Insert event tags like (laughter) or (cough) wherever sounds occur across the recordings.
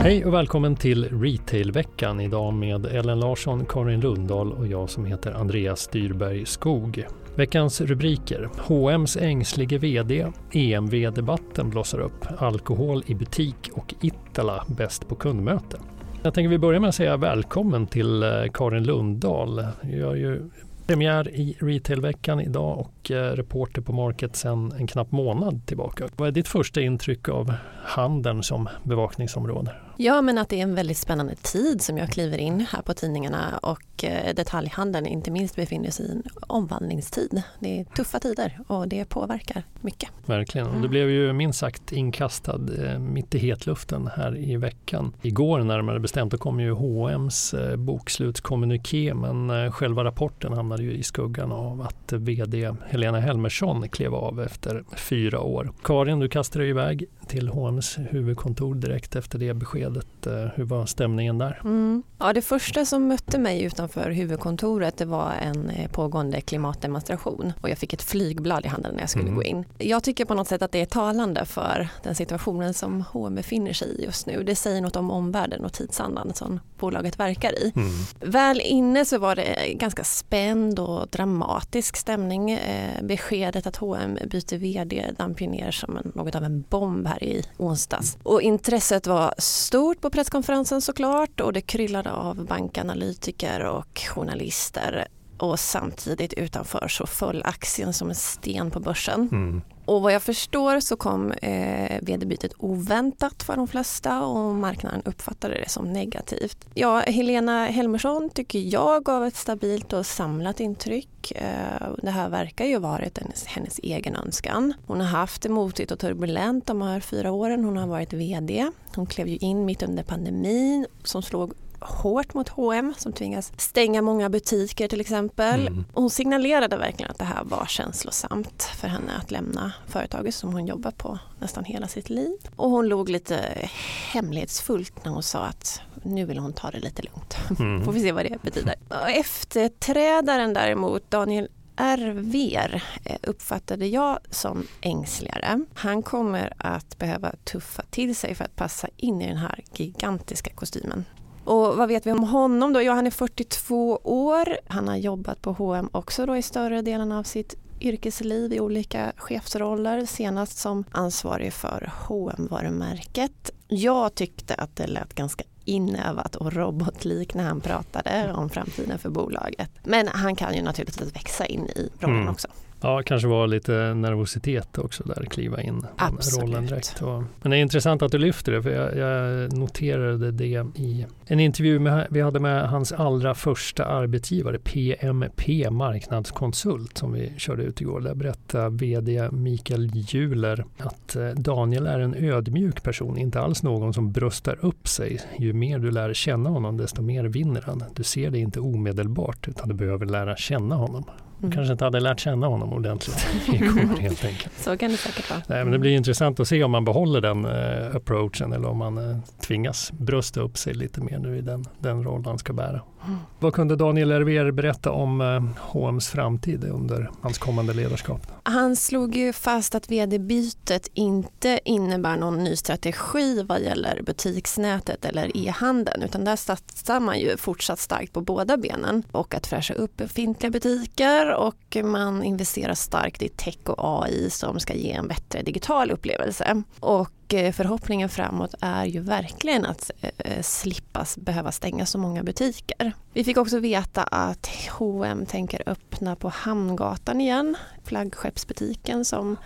Hej och välkommen till Retailveckan idag med Ellen Larsson, Karin Lundahl och jag som heter Andreas Styrberg Skog. Veckans rubriker. H&M's ängslige VD, EMV-debatten blossar upp, alkohol i butik och Ittala bäst på kundmöte. Jag tänker vi börjar med att säga välkommen till eh, Karin Lundahl. Jag gör ju premiär i Retailveckan idag och eh, reporter på Market sedan en knapp månad tillbaka. Vad är ditt första intryck av handeln som bevakningsområde? Ja, men att det är en väldigt spännande tid som jag kliver in här på tidningarna och eh, detaljhandeln inte minst befinner sig i en omvandlingstid. Det är tuffa tider och det påverkar mycket. Verkligen. Och det blev ju minst sagt inkastad eh, mitt i hetluften här i veckan. Igår närmare bestämt då kom ju H&M's eh, bokslutskommuniké men själva rapporten hamnade ju i skuggan av att VD Helena Helmersson klev av efter fyra år. Karin, du kastade dig iväg till H&M's huvudkontor direkt efter det beskedet. Eh, hur var stämningen där? Mm. Ja, det första som mötte mig utanför huvudkontoret det var en eh, pågående klimatdemonstration och jag fick ett flygblad i handen när jag skulle mm. gå in. Jag tycker på något sätt att det är talande för den situationen som H&M befinner sig i just nu. Det säger något om omvärlden och tidsandan som bolaget verkar i. Mm. Väl inne så var det ganska spänd och dramatisk stämning. Eh, beskedet att H&M byter vd damp ner som en, något av en bomb här i onsdags. Och intresset var stort på presskonferensen såklart och det kryllade av bankanalytiker och journalister och samtidigt utanför så föll aktien som en sten på börsen. Mm. Och vad jag förstår så kom eh, vd-bytet oväntat för de flesta och marknaden uppfattade det som negativt. Ja, Helena Helmersson tycker jag gav ett stabilt och samlat intryck. Eh, det här verkar ju varit hennes, hennes egen önskan. Hon har haft det motigt och turbulent de här fyra åren hon har varit vd. Hon klev ju in mitt under pandemin som slog hårt mot H&M som tvingas stänga många butiker till exempel. Mm. Hon signalerade verkligen att det här var känslosamt för henne att lämna företaget som hon jobbat på nästan hela sitt liv. Och hon låg lite hemlighetsfullt när hon sa att nu vill hon ta det lite lugnt. Mm. (laughs) Får vi se vad det betyder. Efterträdaren däremot, Daniel RVR eh, uppfattade jag som ängsligare. Han kommer att behöva tuffa till sig för att passa in i den här gigantiska kostymen. Och vad vet vi om honom då? Ja, han är 42 år. Han har jobbat på H&M också då i större delen av sitt yrkesliv i olika chefsroller, senast som ansvarig för hm varumärket Jag tyckte att det lät ganska inövat och robotlik när han pratade om framtiden för bolaget. Men han kan ju naturligtvis växa in i rollen mm. också. Ja, kanske var lite nervositet också där, kliva in i rollen direkt. Och, men det är intressant att du lyfter det, för jag, jag noterade det i en intervju med, vi hade med hans allra första arbetsgivare, PMP Marknadskonsult, som vi körde ut igår. Där berättade VD Mikael Juler att eh, Daniel är en ödmjuk person, inte alls någon som bröstar upp sig. Ju mer du lär känna honom, desto mer vinner han. Du ser det inte omedelbart, utan du behöver lära känna honom. Mm. kanske inte hade lärt känna honom ordentligt (laughs) igår (laughs) helt enkelt. Så kan det säkert vara. Nej, men det blir intressant att se om man behåller den uh, approachen eller om man uh, tvingas brösta upp sig lite mer nu i den, den roll han ska bära. Mm. Vad kunde Daniel Hervér berätta om uh, H&M's framtid under hans kommande ledarskap? Han slog ju fast att vd-bytet inte innebär någon ny strategi vad gäller butiksnätet eller e-handeln utan där satsar man ju fortsatt starkt på båda benen och att fräscha upp befintliga butiker och man investerar starkt i tech och AI som ska ge en bättre digital upplevelse. Och eh, förhoppningen framåt är ju verkligen att eh, slippa behöva stänga så många butiker. Vi fick också veta att H&M tänker öppna på Hamngatan igen, flaggskeppsbutiken som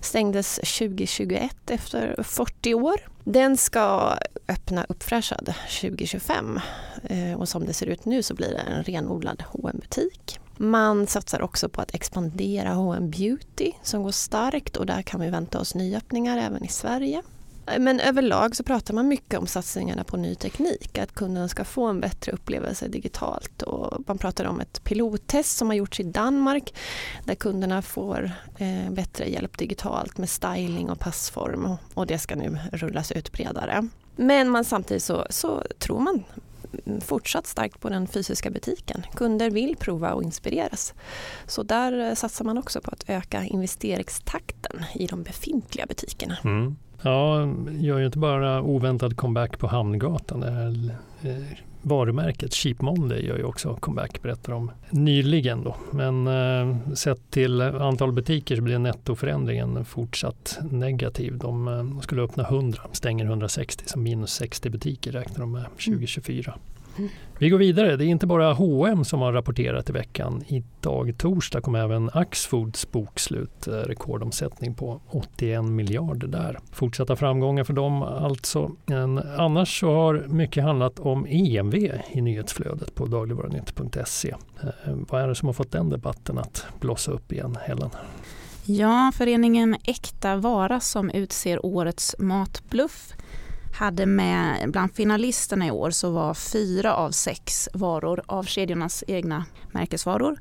stängdes 2021 efter 40 år. Den ska öppna uppfräschad 2025 eh, och som det ser ut nu så blir det en renodlad hm butik man satsar också på att expandera H&M Beauty som går starkt och där kan vi vänta oss nyöppningar även i Sverige. Men överlag så pratar man mycket om satsningarna på ny teknik, att kunden ska få en bättre upplevelse digitalt. Och man pratar om ett pilottest som har gjorts i Danmark där kunderna får eh, bättre hjälp digitalt med styling och passform och det ska nu rullas ut bredare. Men man, samtidigt så, så tror man fortsatt starkt på den fysiska butiken. Kunder vill prova och inspireras. Så där eh, satsar man också på att öka investeringstakten i de befintliga butikerna. Mm. Ja, gör ju inte bara oväntad comeback på Hamngatan. Det här eh, varumärket Cheap Monday gör ju också comeback, berättar de nyligen. Då. Men eh, sett till antal butiker så blir nettoförändringen fortsatt negativ. De, eh, de skulle öppna 100, stänger 160, så minus 60 butiker räknar de med 2024. Vi går vidare. Det är inte bara H&M som har rapporterat i veckan. Idag torsdag kom även Axfoods bokslut. Rekordomsättning på 81 miljarder där. Fortsatta framgångar för dem alltså. Men annars så har mycket handlat om EMV i nyhetsflödet på dagligvarunytt.se. Eh, vad är det som har fått den debatten att blossa upp igen, Helen? Ja, föreningen Äkta Vara som utser årets matbluff hade med, bland finalisterna i år så var fyra av sex varor av kedjornas egna märkesvaror.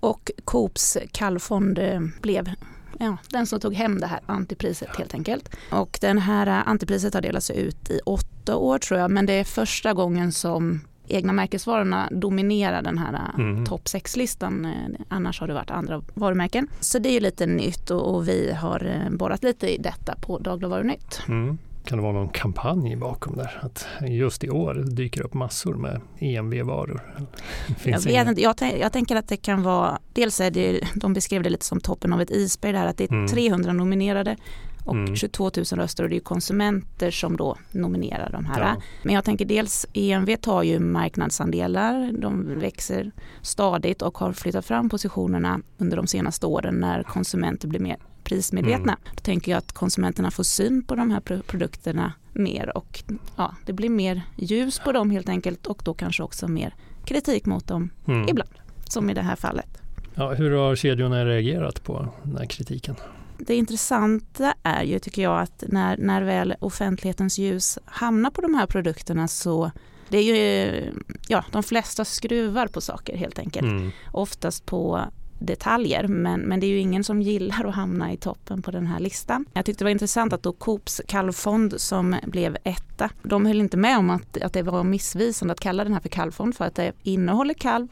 Och Coops kallfond eh, blev ja, den som tog hem det här antipriset helt enkelt. Och den här eh, antipriset har delats ut i åtta år tror jag, men det är första gången som egna märkesvarorna dominerar den här eh, mm. topp 6-listan. Annars har det varit andra varumärken. Så det är lite nytt och, vi har borrat lite i detta på Dagligvarunytt. Mm. Kan det vara någon kampanj bakom där? Att just i år dyker upp massor med EMV-varor? (laughs) Jag, vet inte, jag, jag, tänker att det kan vara, dels är det, de beskrev det lite som toppen av ett isberg där, att det är mm. 300 nominerade och mm. 22 000 röster och det är konsumenter som då nominerar de här. Ja. Men jag tänker dels EMV tar ju marknadsandelar, de växer stadigt och har flyttat fram positionerna under de senaste åren när konsumenter blir mer prismedvetna. Mm. Då tänker jag att konsumenterna får syn på de här produkterna mer och ja, det blir mer ljus på dem helt enkelt och då kanske också mer kritik mot dem mm. ibland, som i det här fallet. Ja, hur har kedjorna reagerat på den här kritiken? Det intressanta är ju tycker jag att när, när väl offentlighetens ljus hamnar på de här produkterna så det är ju, ja, de flesta skruvar på saker helt enkelt. Mm. Oftast på detaljer men, men det är ju ingen som gillar att hamna i toppen på den här listan. Jag tyckte det var intressant att då Coops kalvfond som blev etta, de höll inte med om att, att det var missvisande att kalla den här för kalvfond för att det innehåller kalv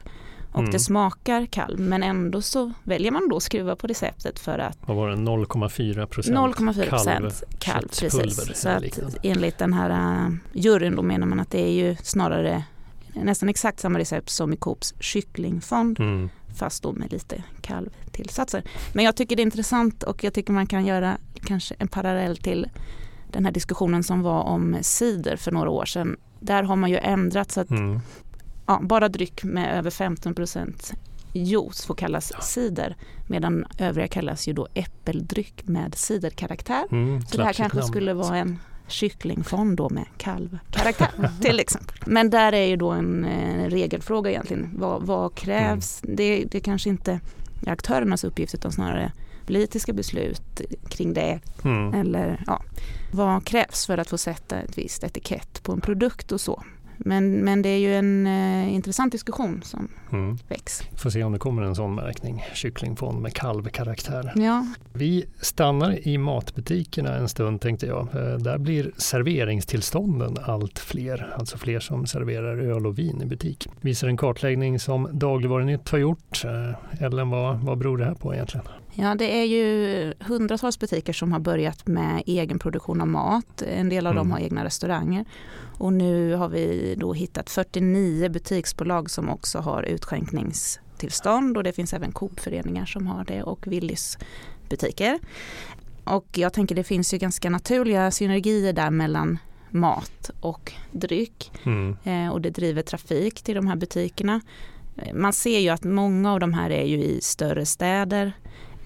och mm. det smakar kalv men ändå så väljer man då att skruva på receptet för att Vad var det, 0,4 procent 0,4 procent kalv, precis. Så att enligt den här uh, juryn då menar man att det är ju snarare nästan exakt samma recept som i Coops kycklingfond mm fast då med lite kalvtillsatser. Men jag tycker det är intressant och jag tycker man kan göra kanske en parallell till den här diskussionen som var om cider för några år sedan. Där har man ju ändrat så att mm. ja, bara dryck med över 15% juice får kallas ja. cider medan övriga kallas ju då äppeldryck med ciderkaraktär. Mm, så det här kanske namn. skulle vara en kycklingfond då med kalvkaraktär till exempel. Men där är ju då en eh, regelfråga egentligen. Vad, vad krävs? Mm. Det, det kanske inte är aktörernas uppgift utan snarare politiska beslut kring det. Mm. Eller ja, vad krävs för att få sätta ett visst etikett på en produkt och så. Men, men det är ju en eh, intressant diskussion som mm. väcks. Får se om det kommer en sån märkning, kycklingfond med kalvkaraktär. Ja. Vi stannar i matbutikerna en stund tänkte jag. Eh, där blir serveringstillstånden allt fler, alltså fler som serverar öl och vin i butik. Visar en kartläggning som Dagligvarunytt har gjort. Eh, Ellen, vad, vad beror det här på egentligen? Ja, det är ju hundratals butiker som har börjat med egen produktion av mat. En del av mm. dem har egna restauranger. Och nu har vi då hittat 49 butiksbolag som också har utskänkningstillstånd och det finns även Coop-föreningar som har det och Willys butiker. Och jag tänker det finns ju ganska naturliga synergier där mellan mat och dryck. Mm. Eh, och det driver trafik till de här butikerna. Eh, man ser ju att många av de här är ju i större städer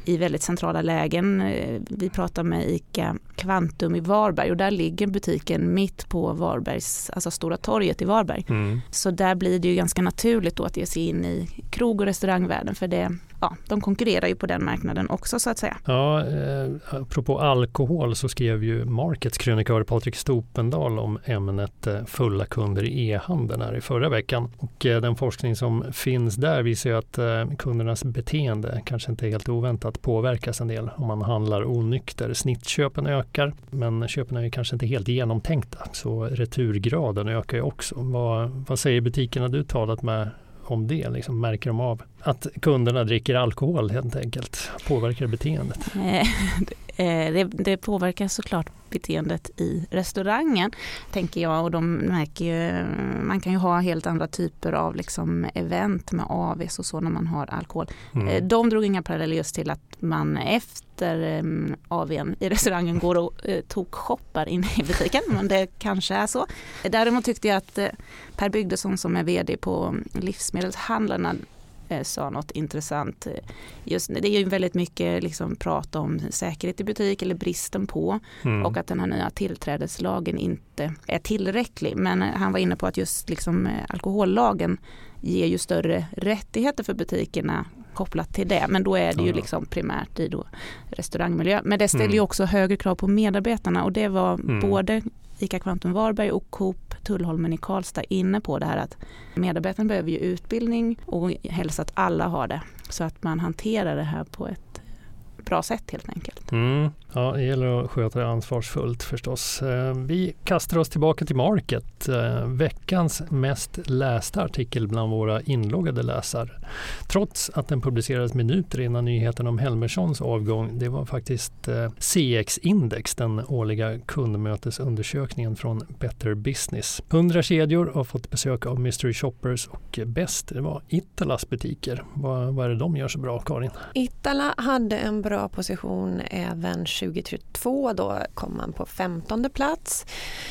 i väldigt centrala lägen. Eh, vi pratar med ICA Kvantum i Varberg och där ligger butiken mitt på Varbergs, alltså Stora torget i Varberg. Mm. Så där blir det ju ganska naturligt då att ge sig in i krog och restaurangvärlden för det ja, de konkurrerar ju på den marknaden också så att säga. Ja, eh, apropå alkohol så skrev ju Markets krönikör Patrik Stopendal om ämnet eh, fulla kunder i e-handeln här i förra veckan. Och eh, den forskning som finns där visar ju att eh, kundernas beteende kanske inte helt oväntat påverkas en del om man handlar onykter. Snittköpen ökar men köpen är ju kanske inte helt genomtänkta så returgraden ökar ju också. Vad, vad säger butikerna du talat med om det? Liksom, märker de av att kunderna dricker alkohol helt enkelt? Påverkar beteendet? Eh, Eh, det, det, påverkar såklart beteendet i restaurangen, tänker jag. Och de märker ju, man kan ju ha helt andra typer av liksom event med AVs och så när man har alkohol. Mm. Eh, de drog inga paralleller just till att man efter eh, AVn i restaurangen går och tok-shoppar inne i butiken, men det kanske är så. Däremot tyckte jag att Per Bygdesson som är VD på livsmedelshandlarna Eh, sa något intressant. Just, det är ju väldigt mycket liksom prat om säkerhet i butik eller bristen på mm. och att den här nya tillträdeslagen inte är tillräcklig. Men han var inne på att just liksom eh, alkohollagen ger ju större rättigheter för butikerna kopplat till det. Men då är det ju liksom primärt i då restaurangmiljö. Men det ställer mm. ju också högre krav på medarbetarna och det var mm. både ICA Kvantum Varberg och Coop Tullholmen i Karlstad inne på det här att medarbetarna behöver ju utbildning och helst att alla har det så att man hanterar det här på ett bra sätt helt enkelt. Mm. Ja, det gäller att sköta det ansvarsfullt förstås. Eh, vi kastar oss tillbaka till Market. Eh, veckans mest lästa artikel bland våra inloggade läsare. Trots att den publicerades minuter innan nyheten om Helmerssons avgång. Det var faktiskt eh, CX-index, den årliga kundmötesundersökningen från Better Business. 100 kedjor har fått besök av Mystery Shoppers och bäst det var Italas butiker. Vad, vad är det de gör så bra, Karin? Itala hade en bra position även 2022. Då kom man på 15 plats.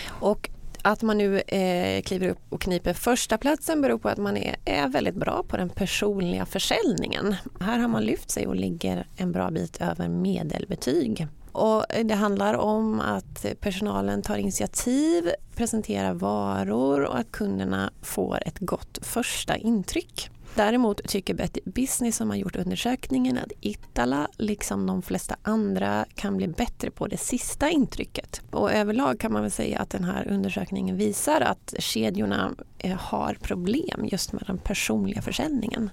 Och att man nu eh, kliver upp och kniper första platsen beror på att man är, är väldigt bra på den personliga försäljningen. Här har man lyft sig och ligger en bra bit över medelbetyg. Och det handlar om att personalen tar initiativ, presenterar varor och att kunderna får ett gott första intryck. Däremot tycker Betty Business som har gjort undersökningen att Itala, liksom de flesta andra, kan bli bättre på det sista intrycket. Och överlag kan man väl säga att den här undersökningen visar att kedjorna eh, har problem just med den personliga försäljningen.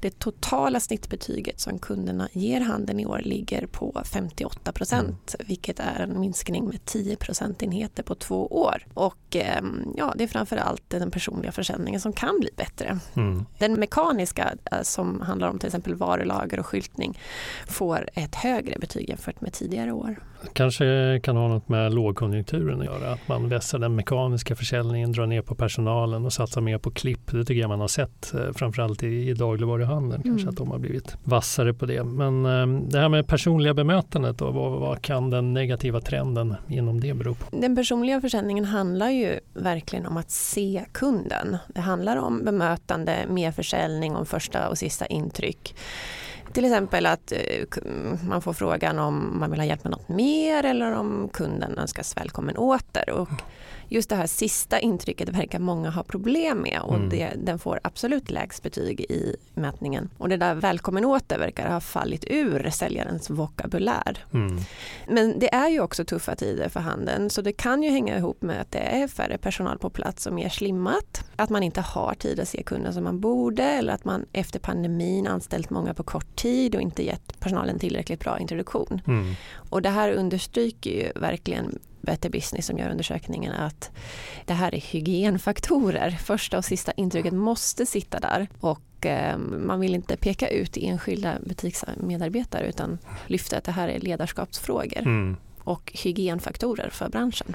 Det totala snittbetyget som kunderna ger handeln i år ligger på 58 procent, mm. vilket är en minskning med 10 procentenheter på två år. Och ehm, ja, det är framför allt den personliga försäljningen som kan bli bättre. Mm. Den mekaniska eh, som handlar om till exempel varulager och skyltning får ett högre betyg jämfört med tidigare år. Kanske kan ha något med lågkonjunkturen att göra, att man vässar den mekaniska försäljningen, drar ner på personalen och satsar mer på klipp. Det tycker jag man har sett eh, framförallt i, i dagligvaruhandeln, mm. kanske att de har blivit vassare på det. Men ehm, det här med personliga bemötandet, då, vad, vad kan den negativa trenden inom det bero på? Den personliga försäljningen handlar ju verkligen om att se kunden. Det handlar om bemötande, mer försäljning, om första och sista intryck. Till exempel att eh, man får frågan om man vill ha hjälp med något mer eller om kunden önskas välkommen åter. Och just det här sista intrycket verkar många ha problem med och mm. det, den får absolut lägst betyg i mätningen. Och det där välkommen åter verkar ha fallit ur säljarens vokabulär. Mm. Men det är ju också tuffa tider för handeln så det kan ju hänga ihop med att det är färre personal på plats och mer slimmat. Att man inte har tid att se kunden som man borde eller att man efter pandemin anställt många på kort tid och inte gett personalen tillräckligt bra introduktion. Mm. Och det här understryker ju verkligen Better Business som gör undersökningen att det här är hygienfaktorer. Första och sista intrycket måste sitta där och eh, man vill inte peka ut enskilda butiksmedarbetare utan lyfta att det här är ledarskapsfrågor. Mm och hygienfaktorer för branschen.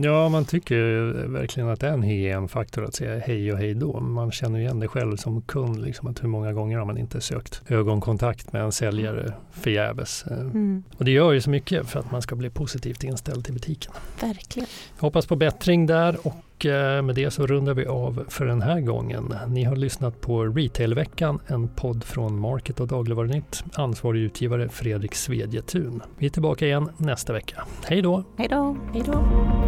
Ja, man tycker verkligen att det är en hygienfaktor att säga hej och hej då. Man känner igen det själv som kund, liksom, att hur många gånger har man inte sökt ögonkontakt med en säljare förgäves. Mm. Och det gör ju så mycket för att man ska bli positivt inställd till butiken. Verkligen. Hoppas på bättring där och eh, med det så rundar vi av för den här gången. Ni har lyssnat på Retailveckan, en podd från Market och Dagligvarunytt. Ansvarig utgivare Fredrik Svedjetun. Vi är tillbaka igen nästa vecka. Hej då! Hej då! Hej då!